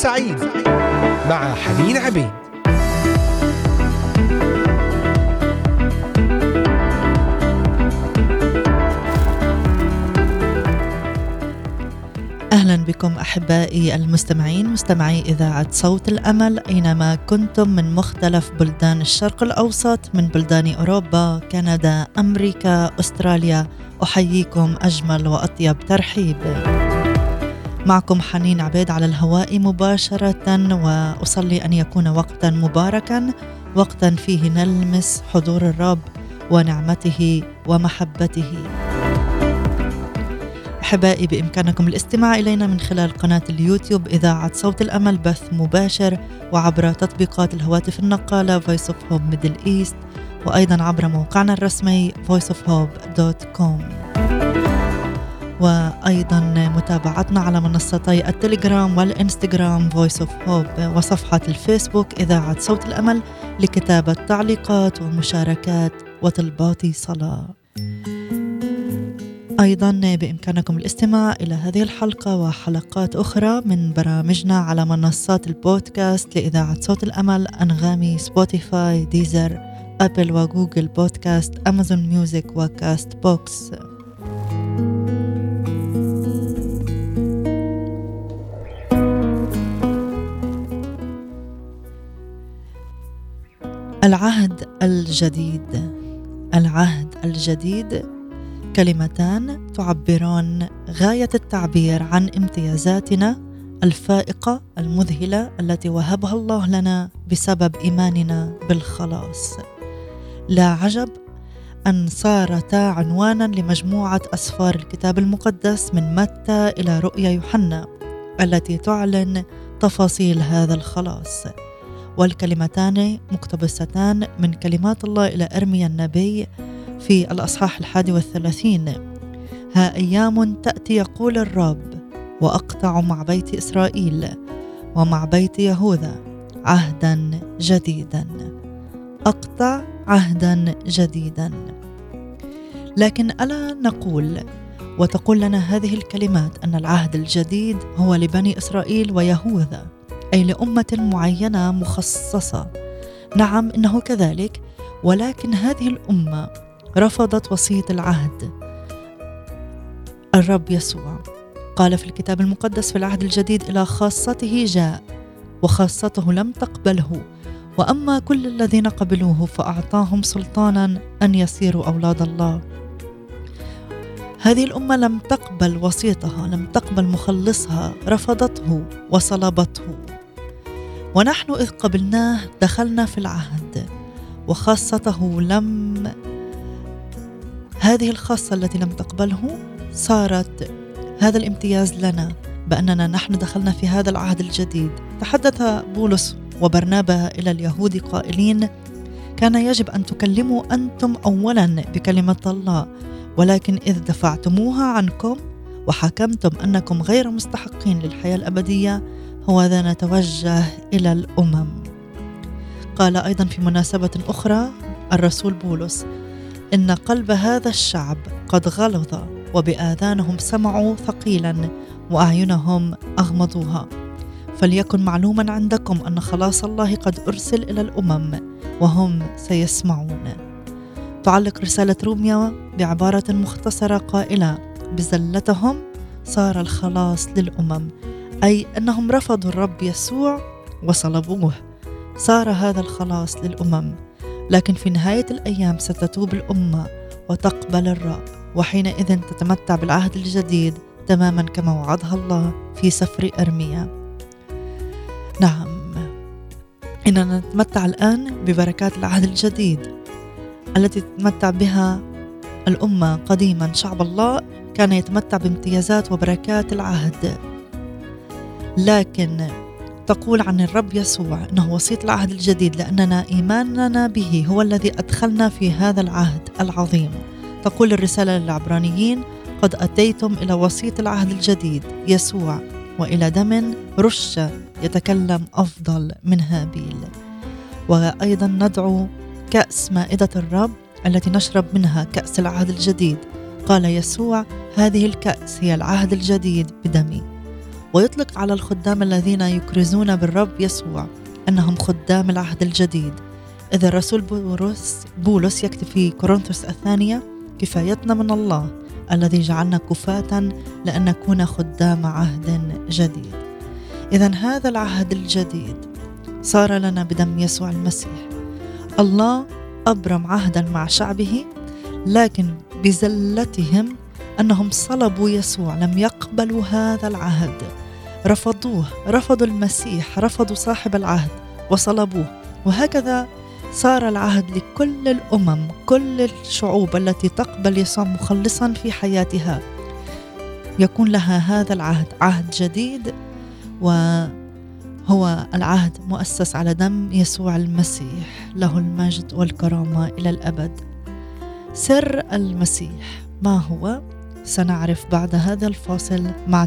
سعيد مع حنين عبيد. أهلا بكم أحبائي المستمعين مستمعي إذاعة صوت الأمل. أينما كنتم من مختلف بلدان الشرق الأوسط من بلدان أوروبا كندا أمريكا أستراليا أحييكم أجمل وأطيب ترحيب. معكم حنين عبيد على الهواء مباشرة وأصلي أن يكون وقتا مباركا وقتا فيه نلمس حضور الرب ونعمته ومحبته. أحبائي بإمكانكم الاستماع إلينا من خلال قناة اليوتيوب إذاعة صوت الأمل بث مباشر وعبر تطبيقات الهواتف النقالة Voice of Hope Middle East وأيضا عبر موقعنا الرسمي voiceofhope.com وأيضا متابعتنا على منصتي التليجرام والإنستغرام Voice of Hope وصفحة الفيسبوك إذاعة صوت الأمل لكتابة تعليقات ومشاركات وطلبات صلاة. أيضا بإمكانكم الاستماع إلى هذه الحلقة وحلقات أخرى من برامجنا على منصات البودكاست لإذاعة صوت الأمل أنغامي Spotify Deezer Apple و Google Podcast Amazon Music و Castbox العهد الجديد. العهد الجديد. كلمتان تعبران غاية التعبير عن امتيازاتنا الفائقة المذهلة التي وهبها الله لنا بسبب إيماننا بالخلاص. لا عجب أن صارتا عنوانا لمجموعة أسفار الكتاب المقدس من متى إلى رؤيا يوحنا التي تعلن تفاصيل هذا الخلاص. والكلمتان مقتبستان من كلمات الله إلى أرميا النبي في الأصحاح الحادي والثلاثين. ها أيام تأتي يقول الرب وأقطع مع بيت إسرائيل ومع بيت يهوذا عهدا جديدا. أقطع عهدا جديدا. لكن ألا نقول وتقول لنا هذه الكلمات أن العهد الجديد هو لبني إسرائيل ويهوذا؟ أي لأمة معينة مخصصة. نعم إنه كذلك ولكن هذه الأمة رفضت وصية العهد. الرب يسوع قال في الكتاب المقدس في العهد الجديد إلى خاصته جاء وخاصته لم تقبله. وأما كل الذين قبلوه فأعطاهم سلطانا أن يصيروا أولاد الله. هذه الأمة لم تقبل وسيطها لم تقبل مخلصها رفضته وصلبته. ونحن إذ قبلناه دخلنا في العهد وخاصته لم هذه الخاصة التي لم تقبله صارت هذا الامتياز لنا بأننا نحن دخلنا في هذا العهد الجديد. تحدث بولس وبرنابا إلى اليهود قائلين كان يجب أن تكلموا أنتم اولا بكلمة الله ولكن إذ دفعتموها عنكم وحكمتم أنكم غير مستحقين للحياة الأبدية هو ذا نتوجه إلى الأمم. قال أيضا في مناسبة أخرى الرسول بولس إن قلب هذا الشعب قد غلظ وبآذانهم سمعوا ثقيلا وأعينهم أغمضوها. فليكن معلوما عندكم أن خلاص الله قد أرسل إلى الأمم وهم سيسمعون. تعلق رسالة روميا بعبارة مختصرة قائلة بزلتهم صار الخلاص للأمم. أي أنهم رفضوا الرب يسوع وصلبوه. صار هذا الخلاص للأمم لكن في نهاية الأيام ستتوب الأمة وتقبل الرب وحينئذ تتمتع بالعهد الجديد تماما كما وعدها الله في سفر أرميا. نعم إننا نتمتع الآن ببركات العهد الجديد التي تتمتع بها الأمة قديما. شعب الله كان يتمتع بامتيازات وبركات العهد. لكن تقول عن الرب يسوع إنه وسيط العهد الجديد لأننا إيماننا به هو الذي أدخلنا في هذا العهد العظيم. تقول الرسالة للعبرانيين قد أتيتم إلى وسيط العهد الجديد يسوع وإلى دم رش يتكلم أفضل من هابيل. وأيضا ندعو كأس مائدة الرب التي نشرب منها كأس العهد الجديد. قال يسوع هذه الكأس هي العهد الجديد بدمي. ويطلق على الخدام الذين يكرزون بالرب يسوع أنهم خدام العهد الجديد. إذا الرسول بولس, بولس يكتب في كورنثوس الثانية كفايتنا من الله الذي جعلنا كفاة لأن نكون خدام عهد جديد. إذا هذا العهد الجديد صار لنا بدم يسوع المسيح. الله أبرم عهدا مع شعبه لكن بزلتهم أنهم صلبوا يسوع لم يقبلوا هذا العهد. رفضوه رفضوا المسيح رفضوا صاحب العهد وصلبوه. وهكذا صار العهد لكل الأمم كل الشعوب التي تقبل يسوع مخلصا في حياتها. يكون لها هذا العهد عهد جديد وهو العهد مؤسس على دم يسوع المسيح له المجد والكرامة إلى الأبد. سر المسيح ما هو؟ سنعرف بعد هذا الفاصل مع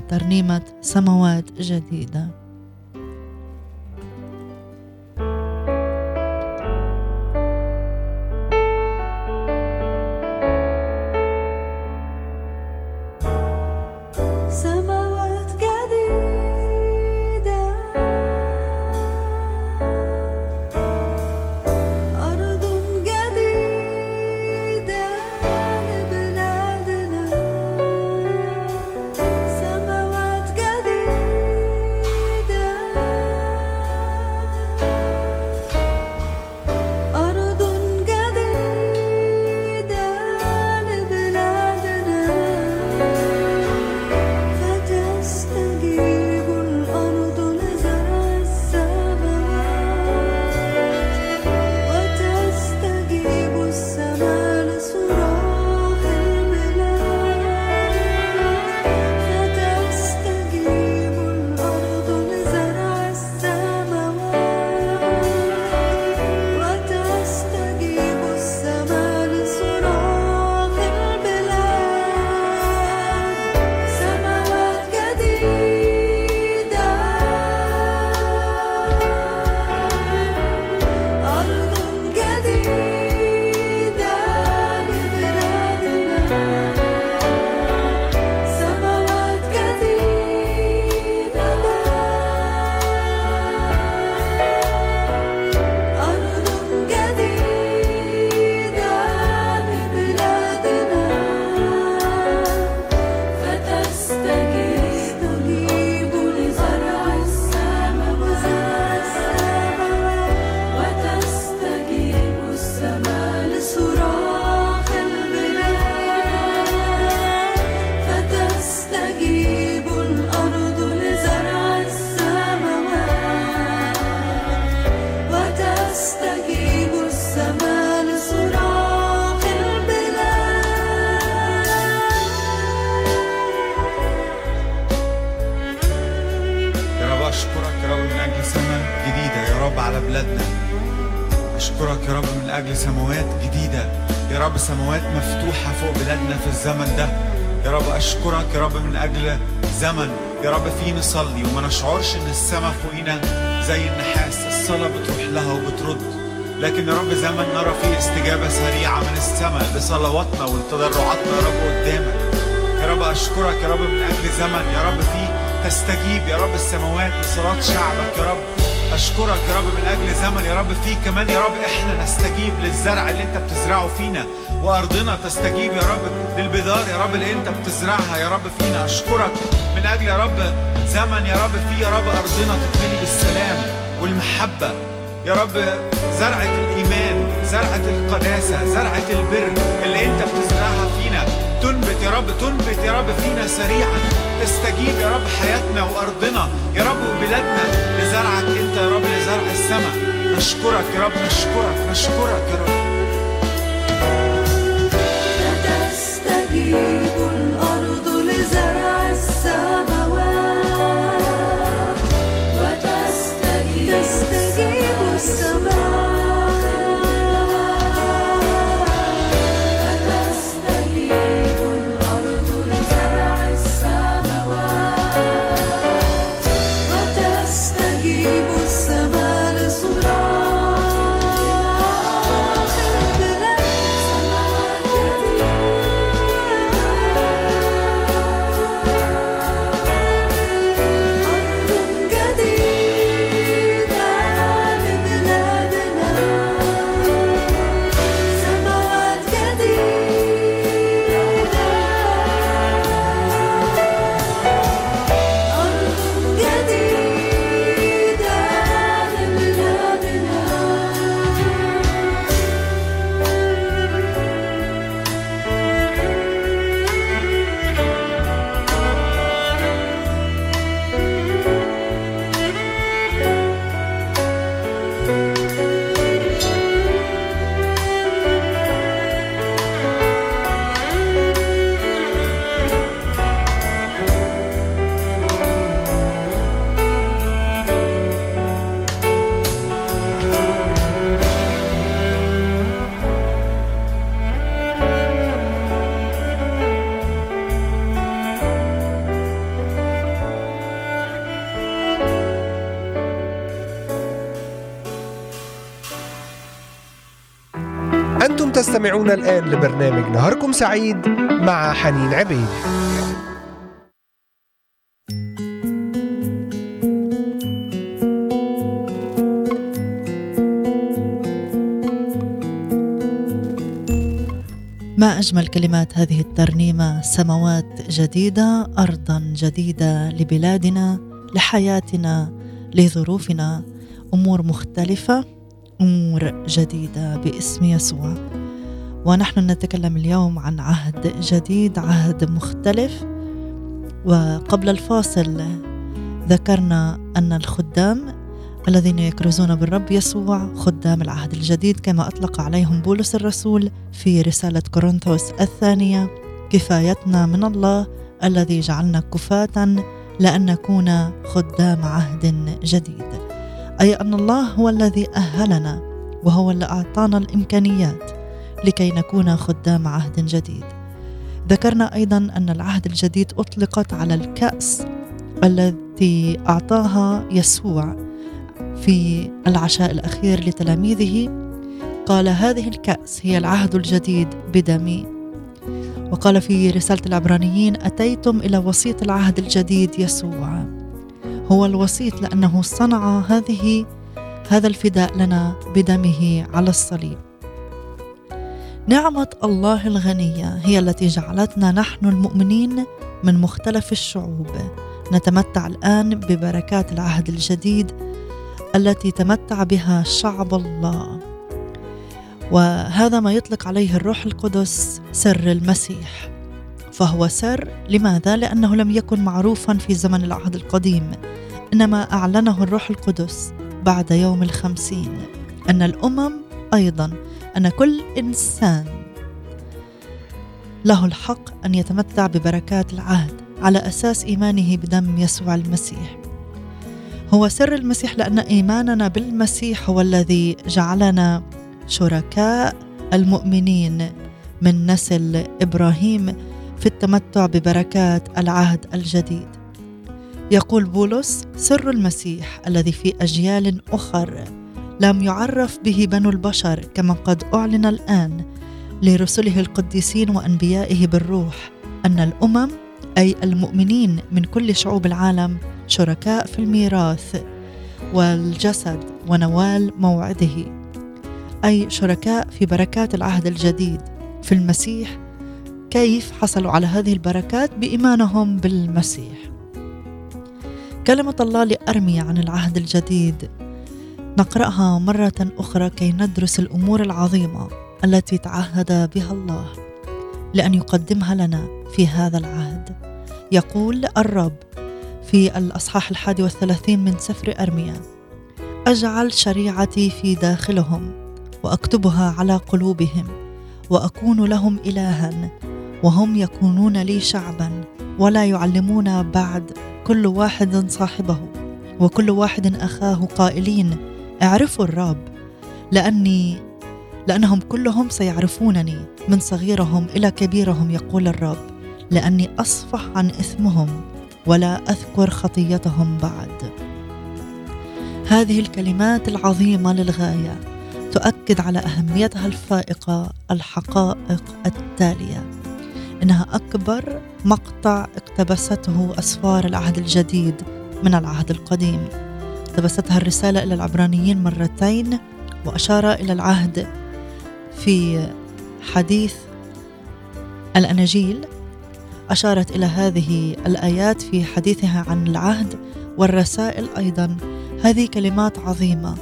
ترنيمه سماوات جديده نصلي وما نشعرش ان السماء فوقينا زي النحاس الصلاة بتروح لها وبترد لكن يا رب زمن نرى فيه استجابة سريعة من السماء لصلواتنا ولتضرعاتنا يا رب قدامك يا رب أشكرك يا رب من أجل زمن يا رب فيه تستجيب يا رب السماوات لصلاة شعبك يا رب أشكرك يا رب من أجل زمن يا رب فيه كمان يا رب. إحنا نستجيب للزرع اللي أنت بتزرعه فينا وأرضنا تستجيب يا رب للبذار يا رب اللي أنت بتزرعها يا رب فينا. أشكرك من أجل يا رب زمن يا رب فيه يا رب أرضنا تتملي بالسلام والمحبة يا رب. زرعة الإيمان زرعة القداسة زرعة البر اللي أنت بتزرعها فينا تنبت يا رب تنبت يا رب فينا سريعا. استجيب يا رب حياتنا وأرضنا. يا رب وبلادنا لزرعك أنت يا رب لزرع السماء. نشكرك يا رب نشكرك نشكرك يا رب. تستجيب الأرض لزرع السماوات. وتستجيب السماوات تستمعون الآن لبرنامج نهاركم سعيد مع حنين عبيد. ما أجمل كلمات هذه الترنيمة؟ سماوات جديدة أرضا جديدة لبلادنا لحياتنا لظروفنا. أمور مختلفة أمور جديدة باسم يسوع. ونحن نتكلم اليوم عن عهد جديد عهد مختلف. وقبل الفاصل ذكرنا أن الخدام الذين يكرزون بالرب يسوع خدام العهد الجديد كما أطلق عليهم بولس الرسول في رسالة كورنثوس الثانية كفايتنا من الله الذي جعلنا كفاة لأن نكون خدام عهد جديد. أي أن الله هو الذي أهلنا وهو اللي أعطانا الإمكانيات. لكي نكون خدام عهد جديد. ذكرنا أيضا أن العهد الجديد أطلقت على الكأس التي أعطاها يسوع في العشاء الأخير لتلاميذه. قال هذه الكأس هي العهد الجديد بدمي. وقال في رسالة العبرانيين أتيتم إلى وسيط العهد الجديد يسوع. هو الوسيط لأنه صنع هذه هذا الفداء لنا بدمه على الصليب. نعمة الله الغنية هي التي جعلتنا نحن المؤمنين من مختلف الشعوب. نتمتع الآن ببركات العهد الجديد التي تمتع بها شعب الله. وهذا ما يطلق عليه الروح القدس سر المسيح. فهو سر لماذا؟ لأنه لم يكن معروفا في زمن العهد القديم. إنما أعلنه الروح القدس بعد يوم الخمسين. أن الأمم أيضا أن كل إنسان له الحق أن يتمتع ببركات العهد على أساس إيمانه بدم يسوع المسيح. هو سر المسيح لأن إيماننا بالمسيح هو الذي جعلنا شركاء المؤمنين من نسل إبراهيم في التمتع ببركات العهد الجديد. يقول بولس سر المسيح الذي في أجيال أخر لم يعرف به بنو البشر كما قد أعلن الآن لرسله القديسين وأنبيائه بالروح أن الأمم أي المؤمنين من كل شعوب العالم شركاء في الميراث والجسد ونوال موعده أي شركاء في بركات العهد الجديد في المسيح كيف حصلوا على هذه البركات بإيمانهم بالمسيح. كلمة الله لأرميا عن العهد الجديد. نقرأها مرة أخرى كي ندرس الأمور العظيمة التي تعهد بها الله لأن يقدمها لنا في هذا العهد. يقول الرب في الأصحاح الحادي والثلاثين من سفر أرميا أجعل شريعتي في داخلهم وأكتبها على قلوبهم وأكون لهم إلها وهم يكونون لي شعبا ولا يعلمون بعد كل واحد صاحبه وكل واحد أخاه قائلين اعرفوا الرب لأني لأنهم كلهم سيعرفونني من صغيرهم إلى كبيرهم يقول الرب لأني أصفح عن إثمهم ولا أذكر خطيتهم بعد. هذه الكلمات العظيمة للغاية تؤكد على أهميتها الفائقة الحقائق التالية. إنها أكبر مقطع اقتبسته أسفار العهد الجديد من العهد القديم. اقتبستها الرسالة إلى العبرانيين مرتين وأشار إلى العهد في حديث الأناجيل أشارت إلى هذه الآيات في حديثها عن العهد والرسائل أيضا. هذه كلمات عظيمة.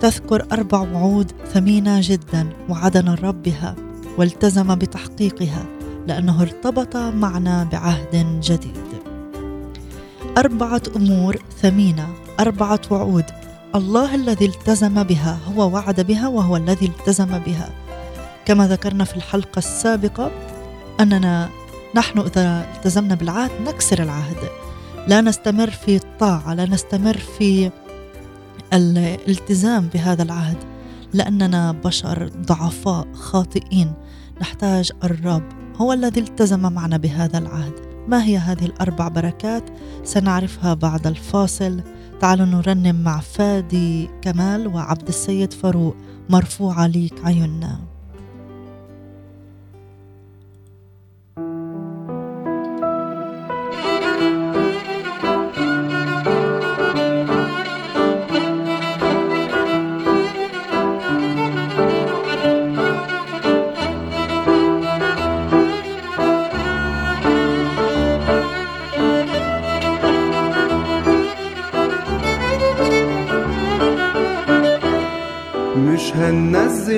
تذكر أربع وعود ثمينة جدا وعدن الرب بها والتزم بتحقيقها لأنه ارتبط معنا بعهد جديد. أربعة أمور ثمينة. أربعة وعود. الله الذي التزم بها هو وعد بها وهو الذي التزم بها. كما ذكرنا في الحلقة السابقة أننا نحن إذا التزمنا بالعهد نكسر العهد. لا نستمر في الطاعة لا نستمر في الالتزام بهذا العهد لأننا بشر ضعفاء خاطئين. نحتاج الرب هو الذي التزم معنا بهذا العهد. ما هي هذه الأربع بركات؟ سنعرفها بعد الفاصل. تعالوا نرنم مع فادي كمال وعبد السيد فاروق مرفوعة ليك عيوننا.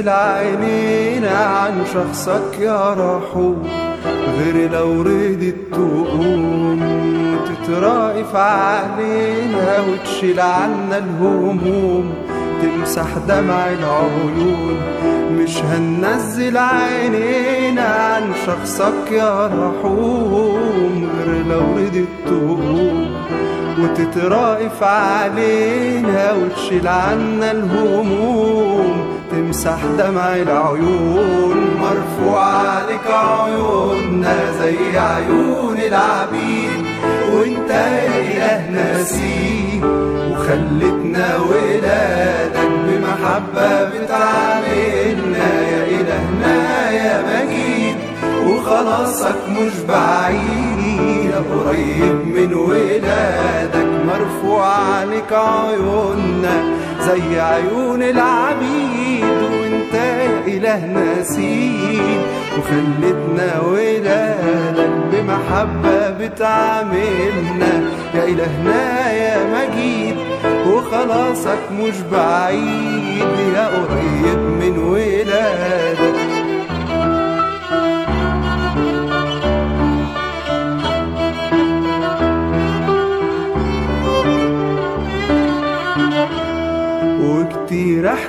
هننزل عينينا عن شخصك يا رحوم غير لو ردت تقوم تترائف علينا وتشيل عنا الهموم تمسح دمع العيون مش هننزل عينينا عن شخصك يا رحوم غير لو ردت تقوم وتترائف علينا وتشيل عنا الهموم. تمسح دمع العيون مرفوع عليك عيوننا زي عيون العبيد. وانت يا إله نسيم وخلتنا ولادك بمحبة بتعاملنا. يا إلهنا يا مجيد وخلاصك مش بعيد. قريب من ولادك مرفوع عليك عيوننا زي عيون العبيد. إله نسيم وخلتنا ولادك بمحبة بتعاملنا. يا إلهنا يا مجيد وخلاصك مش بعيد. يا قريب من ولادك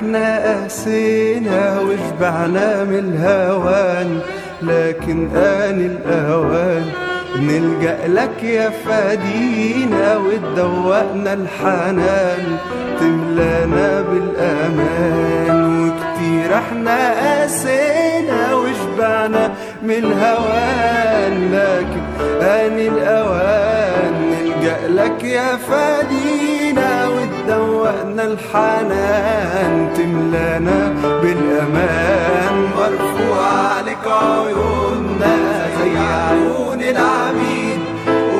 إحنا قاسينا وشبعنا من الهوان لكن آن الأوان. نلجأ لك يا فدينا وتدوقنا الحنان. تملانا بالأمان وكتير إحنا قاسينا وشبعنا من الهوان لكن آن الأوان نلجأ لك يا فدينا وتدوقنا الحنان تملانا بالأمان. مرفوع عليك عيوننا زي عيون العبيد.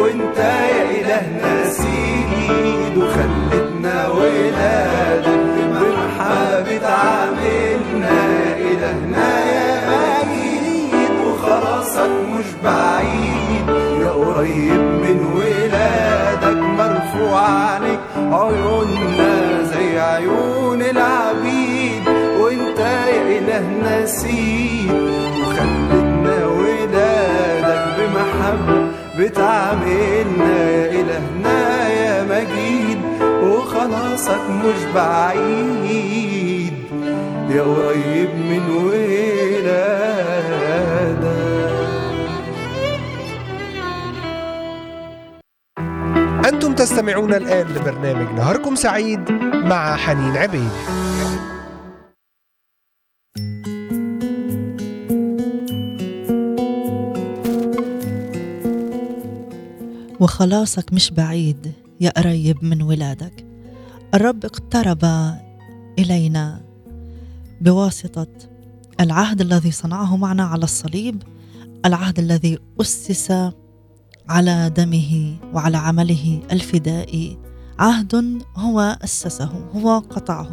وانت يا إلهنا سيد وخلتنا ولادك بمحبة عاملنا. يا إلهنا يا مجيد وخلاصك مش بعيد. يا قريب من ولادك مرفوع عليك عيوننا زي عيون العبيد وإنت يا إلهنا سيد وخلتنا ولادك بمحبة بتعاملنا يا إلهنا يا مجيد. وخلاصك مش بعيد يا قريب من ولادك. تستمعون الآن لبرنامج نهاركم سعيد مع حنين عبيد. وخلاصك مش بعيد يا قريب من ولادك. الرب اقترب إلينا بواسطة العهد الذي صنعه معنا على الصليب العهد الذي أسس على دمه وعلى عمله الفدائي عهد هو أسسه هو قطعه.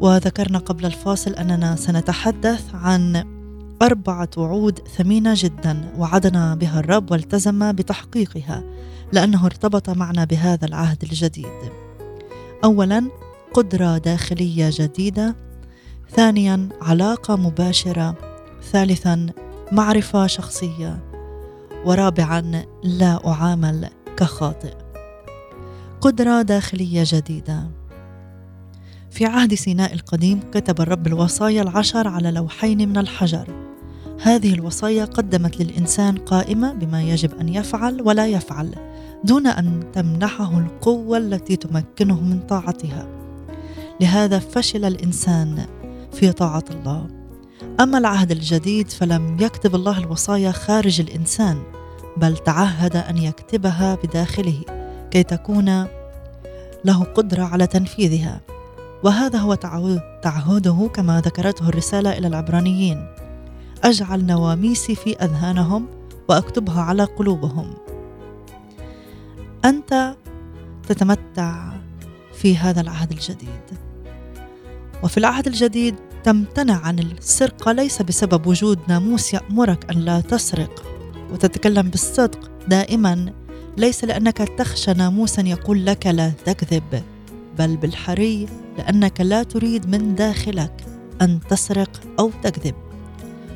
وذكرنا قبل الفاصل أننا سنتحدث عن أربعة وعود ثمينة جدا وعدنا بها الرب والتزم بتحقيقها لأنه ارتبط معنا بهذا العهد الجديد. أولا قدرة داخلية جديدة، ثانيا علاقة مباشرة، ثالثا معرفة شخصية، ورابعا لا أعامل كخاطئ. قدرة داخلية جديدة. في عهد سيناء القديم كتب الرب الوصايا العشر على لوحين من الحجر. هذه الوصايا قدمت للإنسان قائمة بما يجب أن يفعل ولا يفعل دون أن تمنحه القوة التي تمكنه من طاعتها. لهذا فشل الإنسان في طاعة الله. أما العهد الجديد فلم يكتب الله الوصايا خارج الإنسان بل تعهد أن يكتبها بداخله كي تكون له قدرة على تنفيذها. وهذا هو تعهده كما ذكرته الرسالة إلى العبرانيين. أجعل نواميسي في أذهانهم وأكتبها على قلوبهم. أنت تتمتع في هذا العهد الجديد. وفي العهد الجديد تمتنع عن السرقة ليس بسبب وجود ناموس يأمرك أن لا تسرق. وتتكلم بالصدق دائما ليس لأنك تخشى ناموسا يقول لك لا تكذب بل بالحري لأنك لا تريد من داخلك أن تسرق أو تكذب.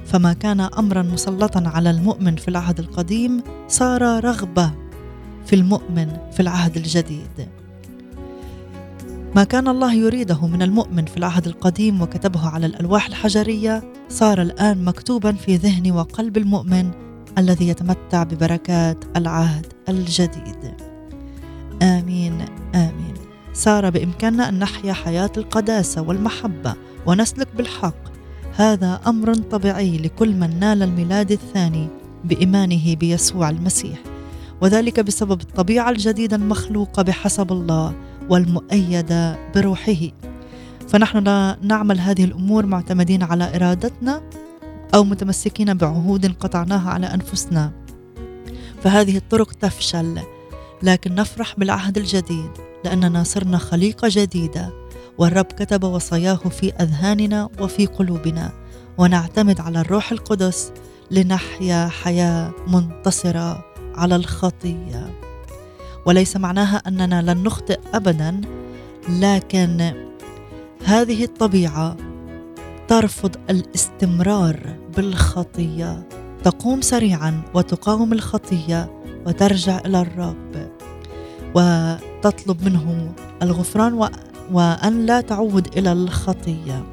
فما كان امرا مسلطا على المؤمن في العهد القديم صار رغبة في المؤمن في العهد الجديد. ما كان الله يريده من المؤمن في العهد القديم وكتبه على الألواح الحجرية صار الآن مكتوبا في ذهن وقلب المؤمن الذي يتمتع ببركات العهد الجديد. آمين آمين. صار بإمكاننا أن نحيا حياة القداسة والمحبة ونسلك بالحق. هذا أمر طبيعي لكل من نال الميلاد الثاني بإيمانه بيسوع المسيح. وذلك بسبب الطبيعة الجديدة المخلوقة بحسب الله والمؤيده بروحه. فنحن لا نعمل هذه الأمور معتمدين على إرادتنا أو متمسكين بعهود قطعناها على أنفسنا. فهذه الطرق تفشل لكن نفرح بالعهد الجديد لأننا صرنا خليقة جديدة والرب كتب وصاياه في أذهاننا وفي قلوبنا. ونعتمد على الروح القدس لنحيا حياة منتصرة على الخطية. وليس معناها أننا لن نخطئ ابدا لكن هذه الطبيعة ترفض الاستمرار بالخطية. تقوم سريعا وتقاوم الخطية وترجع إلى الرب وتطلب منه الغفران. وأن لا تعود إلى الخطية.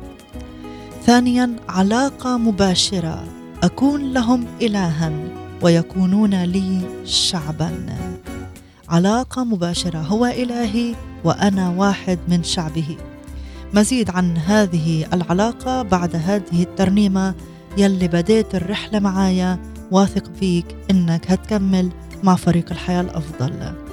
ثانيا علاقة مباشرة. أكون لهم الها ويكونون لي شعبا. علاقة مباشرة هو إلهي وأنا واحد من شعبه. مزيد عن هذه العلاقة بعد هذه الترنيمة يلي بديت الرحلة معايا واثق فيك إنك هتكمل مع فريق الحياة الأفضل.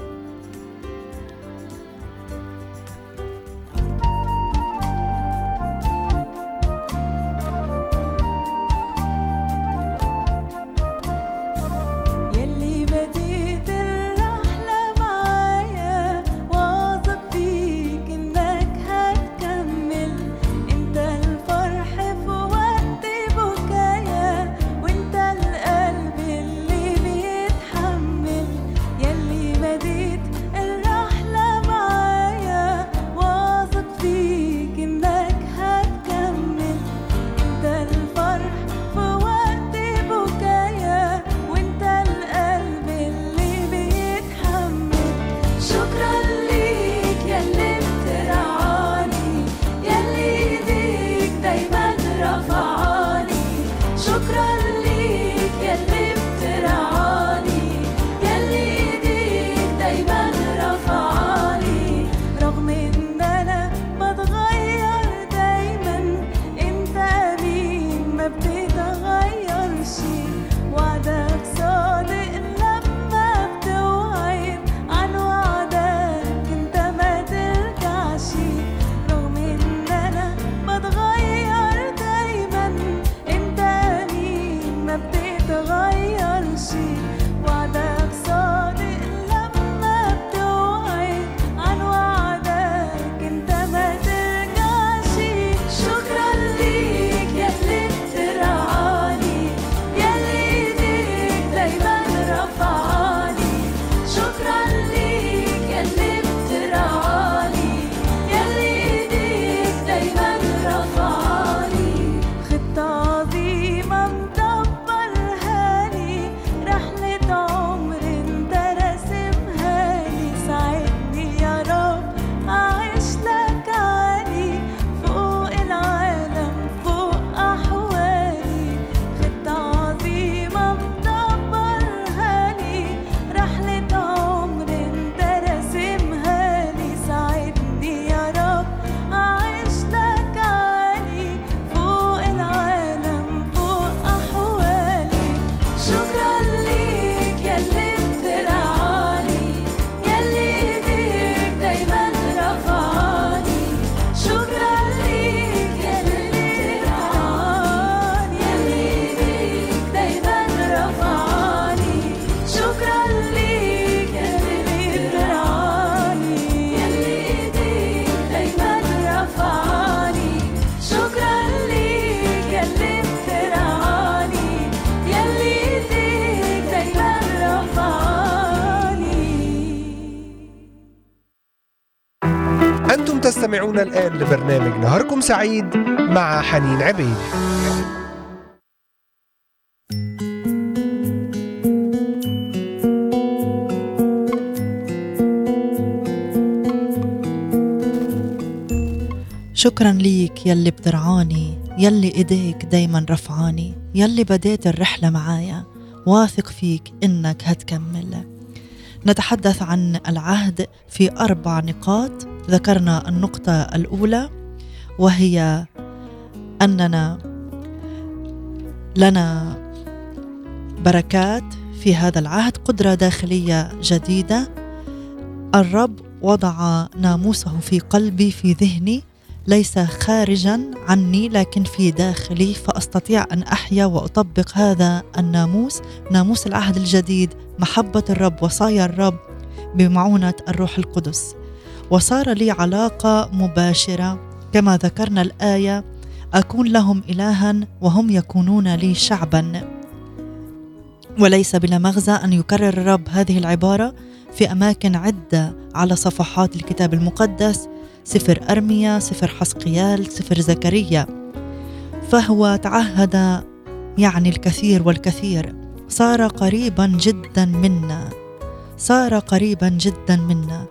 لبرنامج نهاركم سعيد مع حنين عبيد. شكرا ليك يلي بترعاني يلي إيديك دايما رفعاني يلي بديت الرحلة معايا. واثق فيك إنك هتكمل. نتحدث عن العهد في أربع نقاط. ذكرنا النقطة الأولى وهي أننا لنا بركات في هذا العهد قدرة داخلية جديدة. الرب وضع ناموسه في قلبي في ذهني ليس خارجا عني لكن في داخلي فأستطيع أن أحيا وأطبق هذا الناموس. ناموس العهد الجديد محبة الرب وصايا الرب بمعونة الروح القدس. وصار لي علاقة مباشرة. كما ذكرنا الآية أكون لهم الها وهم يكونون لي شعبا. وليس بلا مغزى أن يكرر الرب هذه العبارة في أماكن عدة على صفحات الكتاب المقدس. سفر أرميا سفر حسقيال سفر زكريا. فهو تعهد يعني الكثير والكثير. صار قريبا جدا منا. صار قريبا جدا منا.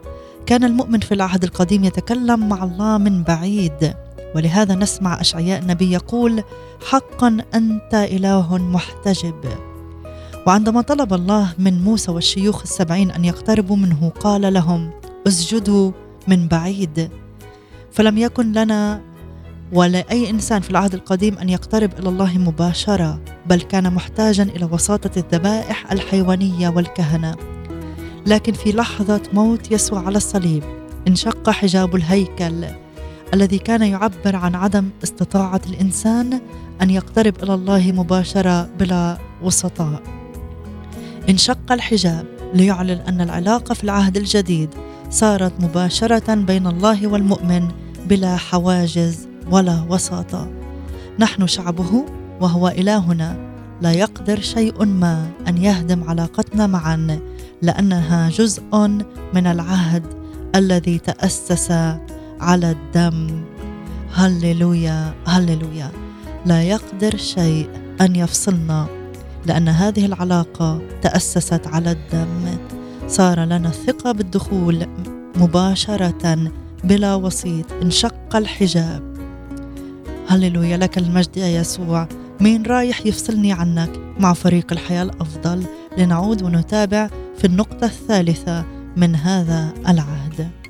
كان المؤمن في العهد القديم يتكلم مع الله من بعيد. ولهذا نسمع أشعياء النبي يقول حقا أنت إله محتجب. وعندما طلب الله من موسى والشيوخ السبعين أن يقتربوا منه قال لهم اسجدوا من بعيد. فلم يكن لنا ولا أي إنسان في العهد القديم أن يقترب إلى الله مباشرة بل كان محتاجا إلى وساطة الذبائح الحيوانية والكهنة. لكن في لحظة موت يسوع على الصليب انشق حجاب الهيكل الذي كان يعبر عن عدم استطاعة الإنسان أن يقترب إلى الله مباشرة بلا وسطاء. انشق الحجاب ليعلن أن العلاقة في العهد الجديد صارت مباشرة بين الله والمؤمن بلا حواجز ولا وساطة. نحن شعبه وهو إلهنا. لا يقدر شيء ما أن يهدم علاقتنا معا لأنها جزء من العهد الذي تأسس على الدم. هللويا هللويا. لا يقدر شيء أن يفصلنا لأن هذه العلاقة تأسست على الدم. صار لنا الثقة بالدخول مباشرة بلا وسيط انشق الحجاب. هللويا لك المجد يا يسوع. مين رايح يفصلني عنك؟ مع فريق الحياة الأفضل. لنعود ونتابع في النقطة الثالثة من هذا العهد.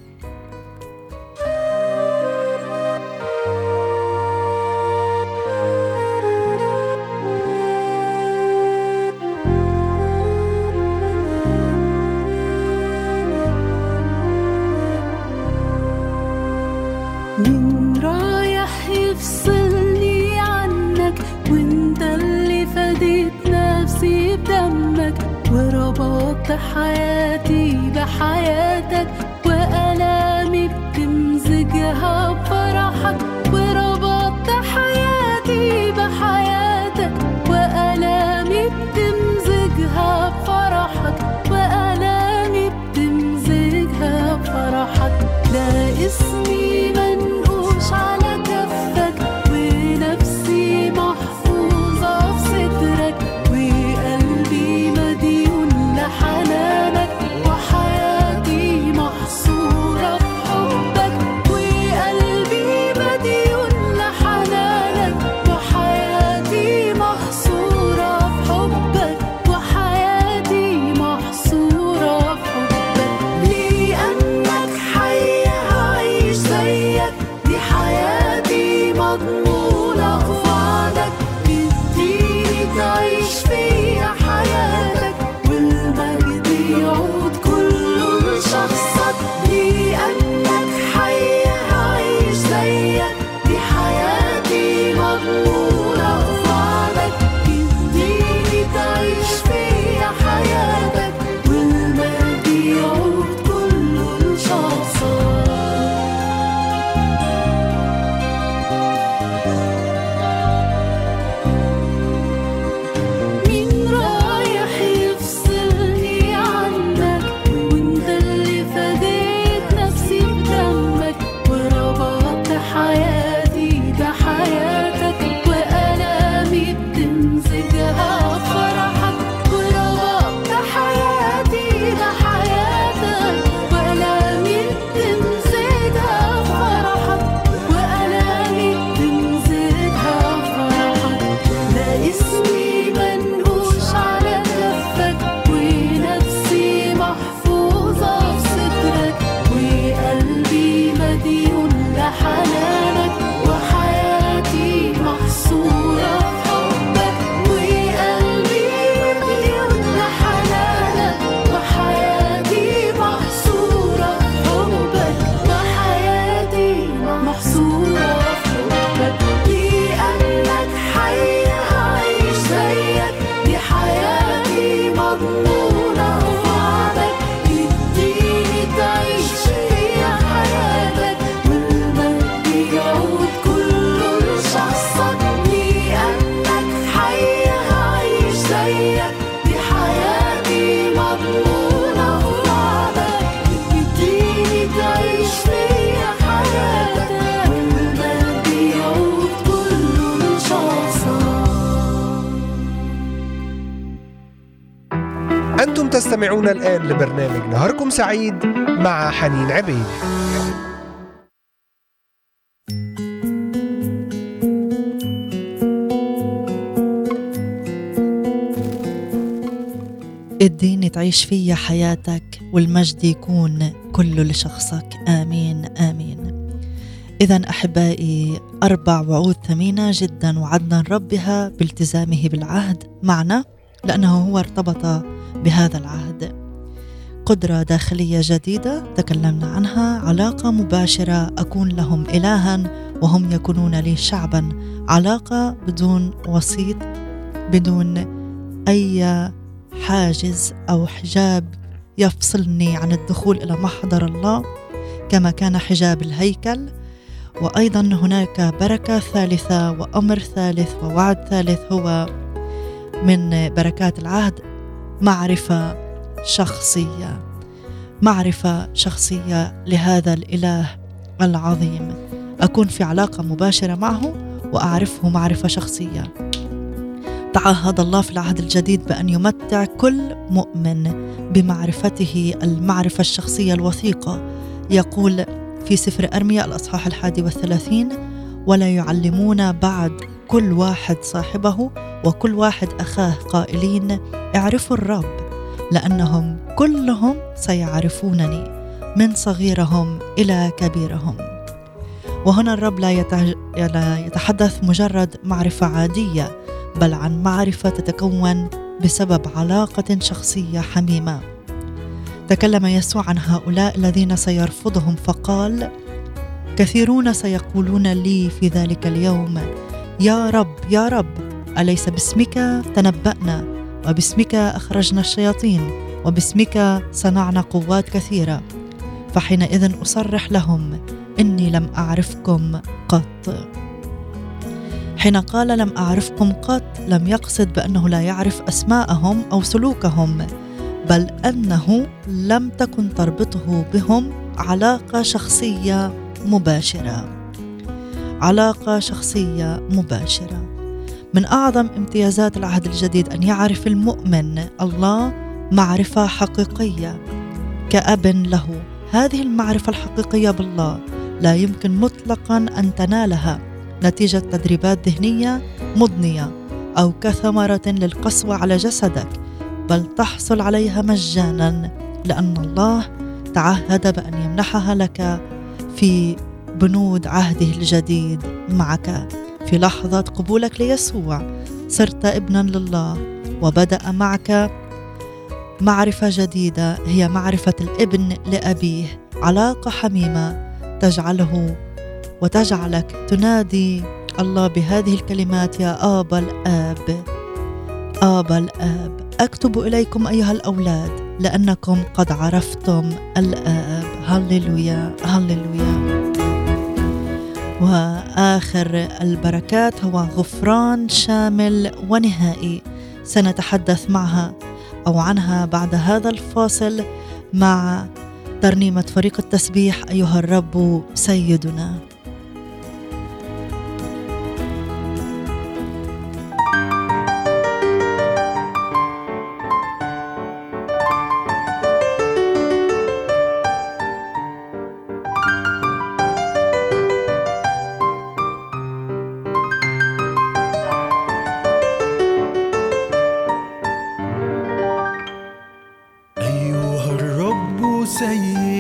وربطت حياتي بحياتك وألامي بتمزجها بفرحك. وربطت تستمعون الآن لبرنامج نهاركم سعيد مع حنين عبيد. اديني تعيش فيا حياتك والمجد يكون كله لشخصك. آمين آمين. إذا أحبائي أربع وعود ثمينة جدا وعدنا الرب بها بالتزامه بالعهد معنا لأنه هو ارتبط بهذا العهد. قدرة داخلية جديدة تكلمنا عنها علاقة مباشرة أكون لهم إلها وهم يكونون لي شعبا. علاقة بدون وسيط بدون أي حاجز أو حجاب يفصلني عن الدخول إلى محضر الله كما كان حجاب الهيكل. وأيضا هناك بركة ثالثة وأمر ثالث ووعد ثالث هو من بركات العهد. معرفة شخصية معرفة شخصية لهذا الإله العظيم. أكون في علاقة مباشرة معه وأعرفه معرفة شخصية. تعهد الله في العهد الجديد بأن يمتع كل مؤمن بمعرفته المعرفة الشخصية الوثيقة. يقول في سفر أرميا الأصحاح الحادي والثلاثين ولا يعلمون بعد كل واحد صاحبه وكل واحد أخاه قائلين اعرفوا الرب لأنهم كلهم سيعرفونني من صغيرهم إلى كبيرهم. وهنا الرب لا يتحدث مجرد معرفة عادية بل عن معرفة تتكون بسبب علاقة شخصية حميمة. تكلم يسوع عن هؤلاء الذين سيرفضهم فقال كثيرون سيقولون لي في ذلك اليوم يا رب يا رب. أليس باسمك تنبأنا؟ وباسمك أخرجنا الشياطين؟ وباسمك صنعنا قوات كثيرة؟ فحينئذ أصرح لهم إني لم أعرفكم قط. حين قال لم أعرفكم قط لم يقصد بأنه لا يعرف أسماءهم أو سلوكهم بل أنه لم تكن تربطه بهم علاقة شخصية مباشرة. علاقة شخصية مباشرة. من أعظم امتيازات العهد الجديد أن يعرف المؤمن الله معرفة حقيقية كأب له. هذه المعرفة الحقيقية بالله لا يمكن مطلقا أن تنالها. نتيجة تدريبات ذهنية مضنية أو كثمرة للقسوة على جسدك بل تحصل عليها مجانا لأن الله تعهد بأن يمنحها لك في بنود عهده الجديد معك. في لحظة قبولك ليسوع صرت ابنا لله وبدأ معك معرفة جديدة هي معرفة الابن لأبيه علاقة حميمة تجعله وتجعلك تنادي الله بهذه الكلمات يا آبا الآب آبا الآب. أكتب إليكم أيها الأولاد لأنكم قد عرفتم الآب. هللويا هللويا. وآخر البركات هو غفران شامل ونهائي. سنتحدث معها أو عنها بعد هذا الفاصل مع ترنيمة فريق التسبيح أيها الرب سيدنا. sei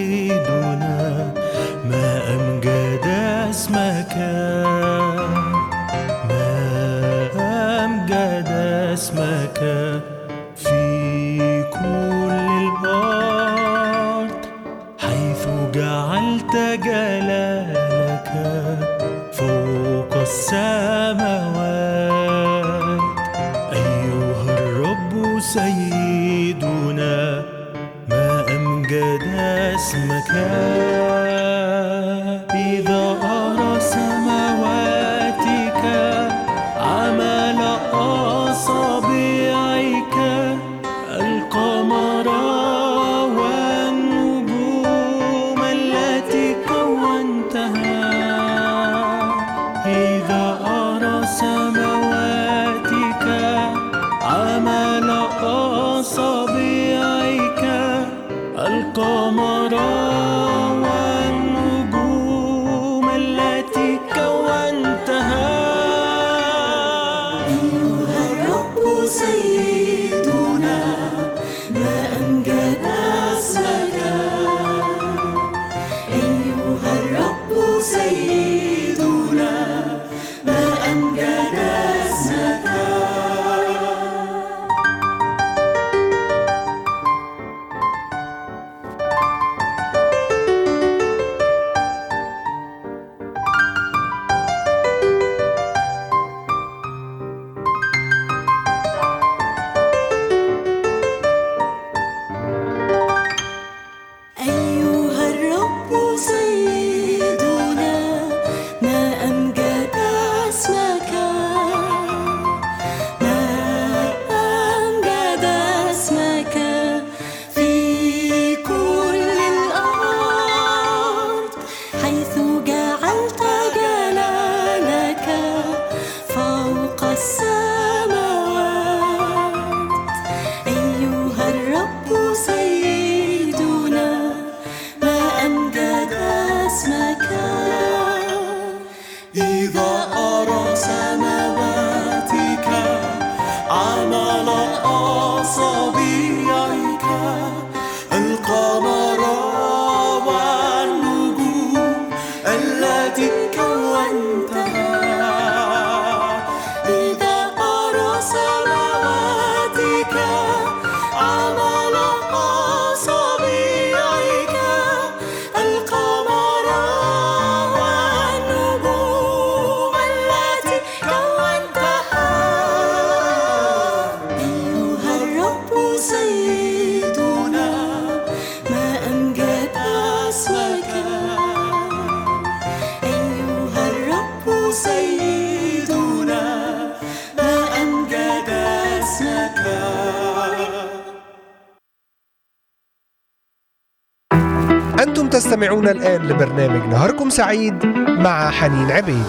تستمعون الآن لبرنامج نهاركم سعيد مع حنين عبيد.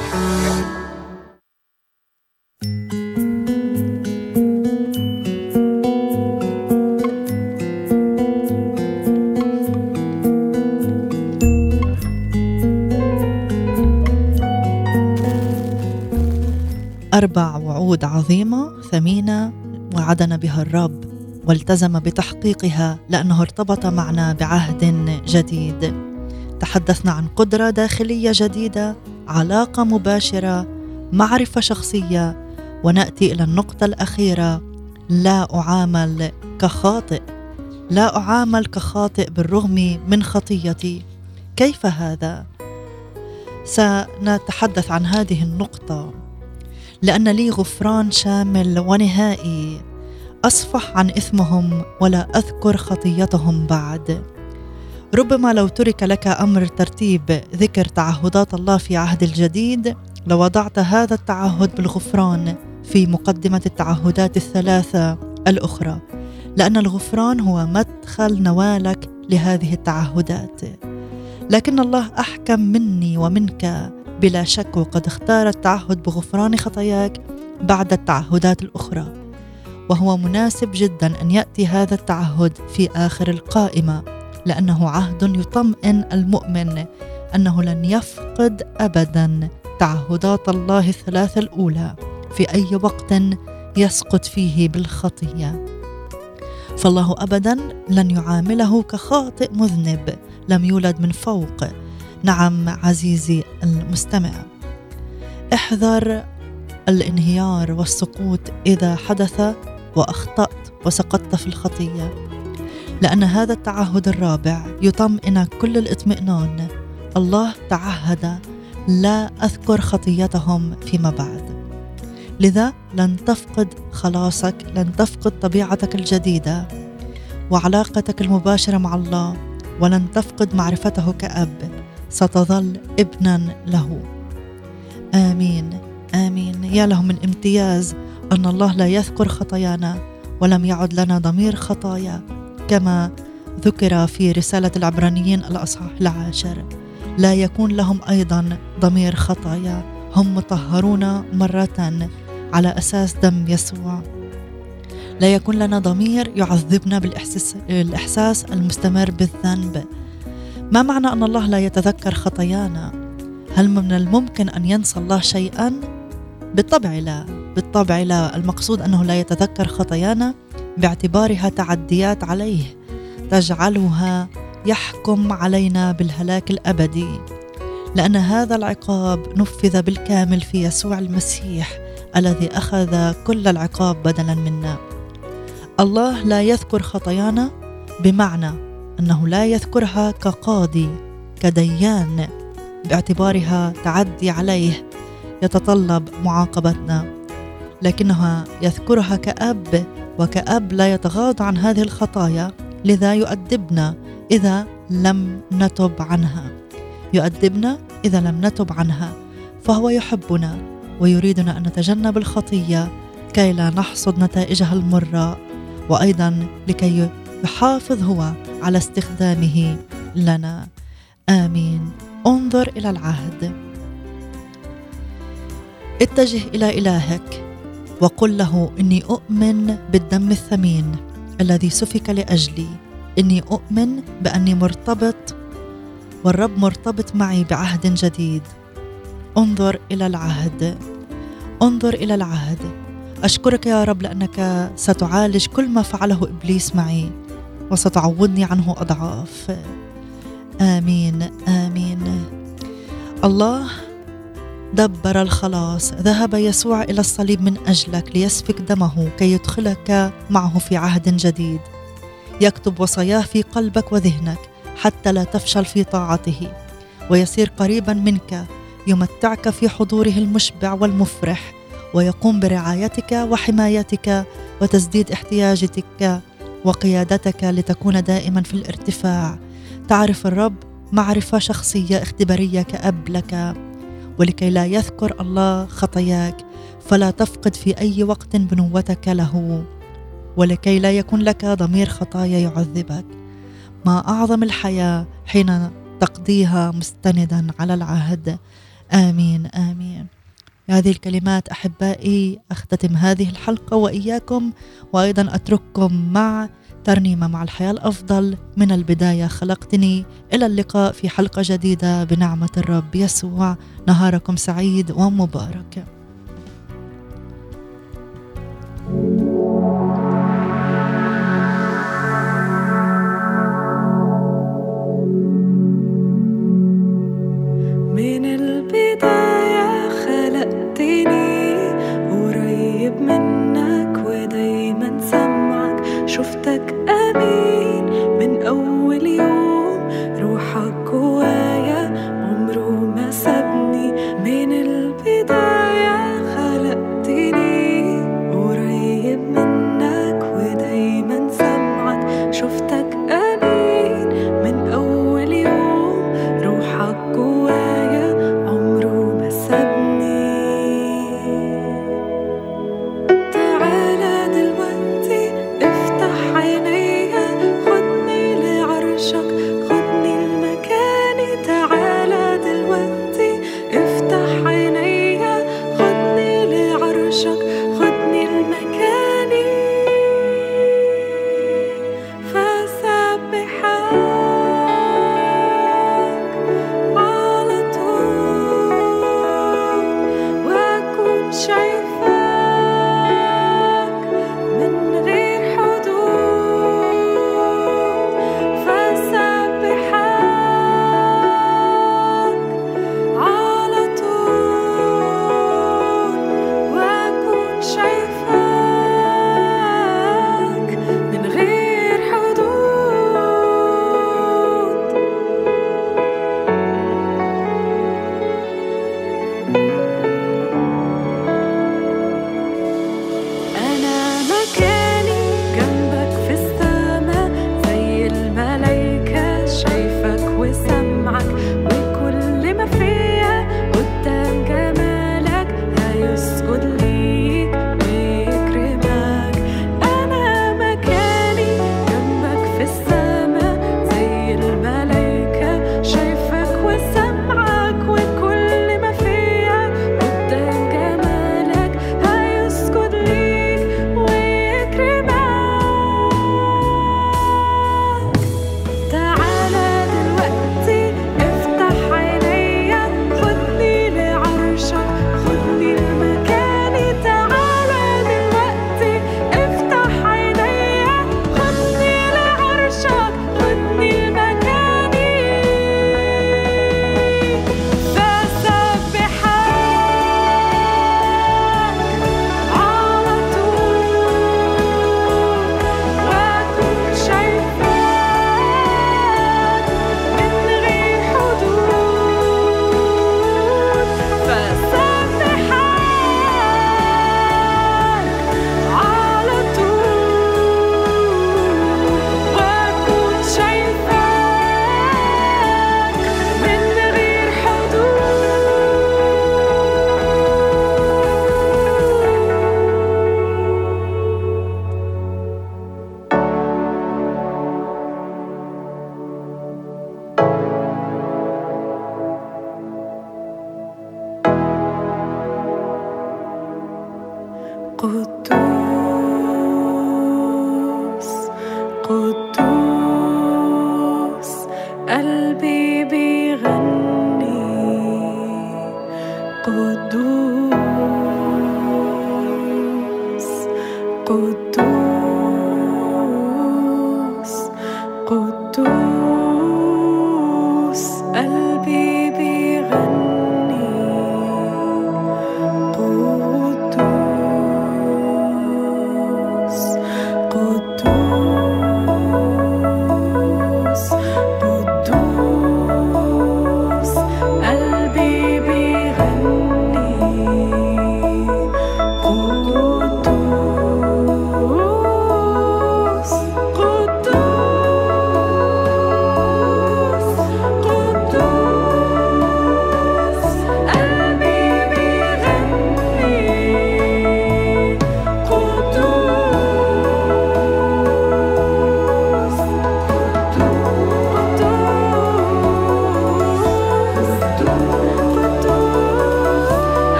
أربع وعود عظيمة ثمينة وعدنا بها الرب. والتزم بتحقيقها لأنه ارتبط معنا بعهد جديد. تحدثنا عن قدرة داخلية جديدة علاقة مباشرة معرفة شخصية ونأتي إلى النقطة الأخيرة لا أعامل كخاطئ. لا أعامل كخاطئ بالرغم من خطيتي. كيف هذا؟ سنتحدث عن هذه النقطة لأن لي غفران شامل ونهائي. أصفح عن إثمهم ولا أذكر خطيتهم بعد. ربما لو ترك لك أمر ترتيب ذكر تعهدات الله في عهد الجديد لوضعت هذا التعهد بالغفران في مقدمة التعهدات الثلاثة الأخرى لأن الغفران هو مدخل نوالك لهذه التعهدات. لكن الله أحكم مني ومنك. بلا شك وقد اختار التعهد بغفران خطاياك بعد التعهدات الأخرى. وهو مناسب جدا أن يأتي هذا التعهد في آخر القائمة لأنه عهد يطمئن المؤمن أنه لن يفقد أبدا تعهدات الله الثلاثة الأولى في أي وقت يسقط فيه بالخطية. فالله ابدا لن يعامله كخاطئ مذنب لم يولد من فوق. نعم عزيزي المستمع. احذر الانهيار والسقوط إذا حدث وأخطأت وسقطت في الخطية. لأن هذا التعهد الرابع يطمئنك كل الاطمئنان. الله تعهد لا أذكر خطيتهم فيما بعد. لذا لن تفقد خلاصك لن تفقد طبيعتك الجديدة وعلاقتك المباشرة مع الله ولن تفقد معرفته كأب. ستظل ابنا له. آمين. آمين. يا له من امتياز أن الله لا يذكر خطايانا ولم يعد لنا ضمير خطايا كما ذكر في رسالة العبرانيين الأصحاح العاشر لا يكون لهم أيضا ضمير خطايا هم مطهرون مرة على أساس دم يسوع لا يكون لنا ضمير يعذبنا بالإحساس الإحساس المستمر بالذنب ما معنى أن الله لا يتذكر خطايانا؟ هل من الممكن أن ينسى الله شيئا؟ بالطبع لا بالطبع لا المقصود أنه لا يتذكر خطايانا باعتبارها تعديات عليه. تجعلها يحكم علينا بالهلاك الأبدي. لأن هذا العقاب نفذ بالكامل في يسوع المسيح الذي أخذ كل العقاب بدلا منا. الله لا يذكر خطايانا بمعنى أنه لا يذكرها كقاضي كديان باعتبارها تعدي عليه يتطلب معاقبتنا. لكنها يذكرها كأب وكأب لا يتغاضى عن هذه الخطايا لذا يؤدبنا إذا لم نتب عنها. يؤدبنا إذا لم نتب عنها فهو يحبنا ويريدنا أن نتجنب الخطية كي لا نحصد نتائجها المرة. وأيضا لكي يحافظ هو على استخدامه لنا. آمين. انظر إلى العهد. اتجه إلى إلهك. وقل له إني أؤمن بالدم الثمين الذي سفك لأجلي. إني أؤمن بأني مرتبط والرب مرتبط معي بعهد جديد. انظر إلى العهد. انظر إلى العهد. أشكرك يا رب لأنك ستعالج كل ما فعله إبليس معي وستعوضني عنه أضعاف. آمين آمين. الله دبر الخلاص. ذهب يسوع إلى الصليب من أجلك ليسفك دمه كي يدخلك معه في عهد جديد. يكتب وصاياه في قلبك وذهنك حتى لا تفشل في طاعته ويصير قريبا منك يمتعك في حضوره المشبع والمفرح ويقوم برعايتك وحمايتك وتسديد احتياجاتك وقيادتك لتكون دائما في الارتفاع. تعرف الرب معرفة شخصية اختبارية كأب لك. ولكي لا يذكر الله خطاياك فلا تفقد في أي وقت بنوتك له. ولكي لا يكون لك ضمير خطايا يعذبك. ما أعظم الحياة حين تقضيها مستندا على العهد. آمين آمين. هذه الكلمات أحبائي أختتم هذه الحلقة وإياكم وأيضا أترككم مع ترنيمة مع الحياة الأفضل من البداية. خلقتني إلى اللقاء في حلقة جديدة بنعمة الرب يسوع. نهاركم سعيد ومبارك. من البداية خلقتني قريب منك ودايما سامعك شفتك me.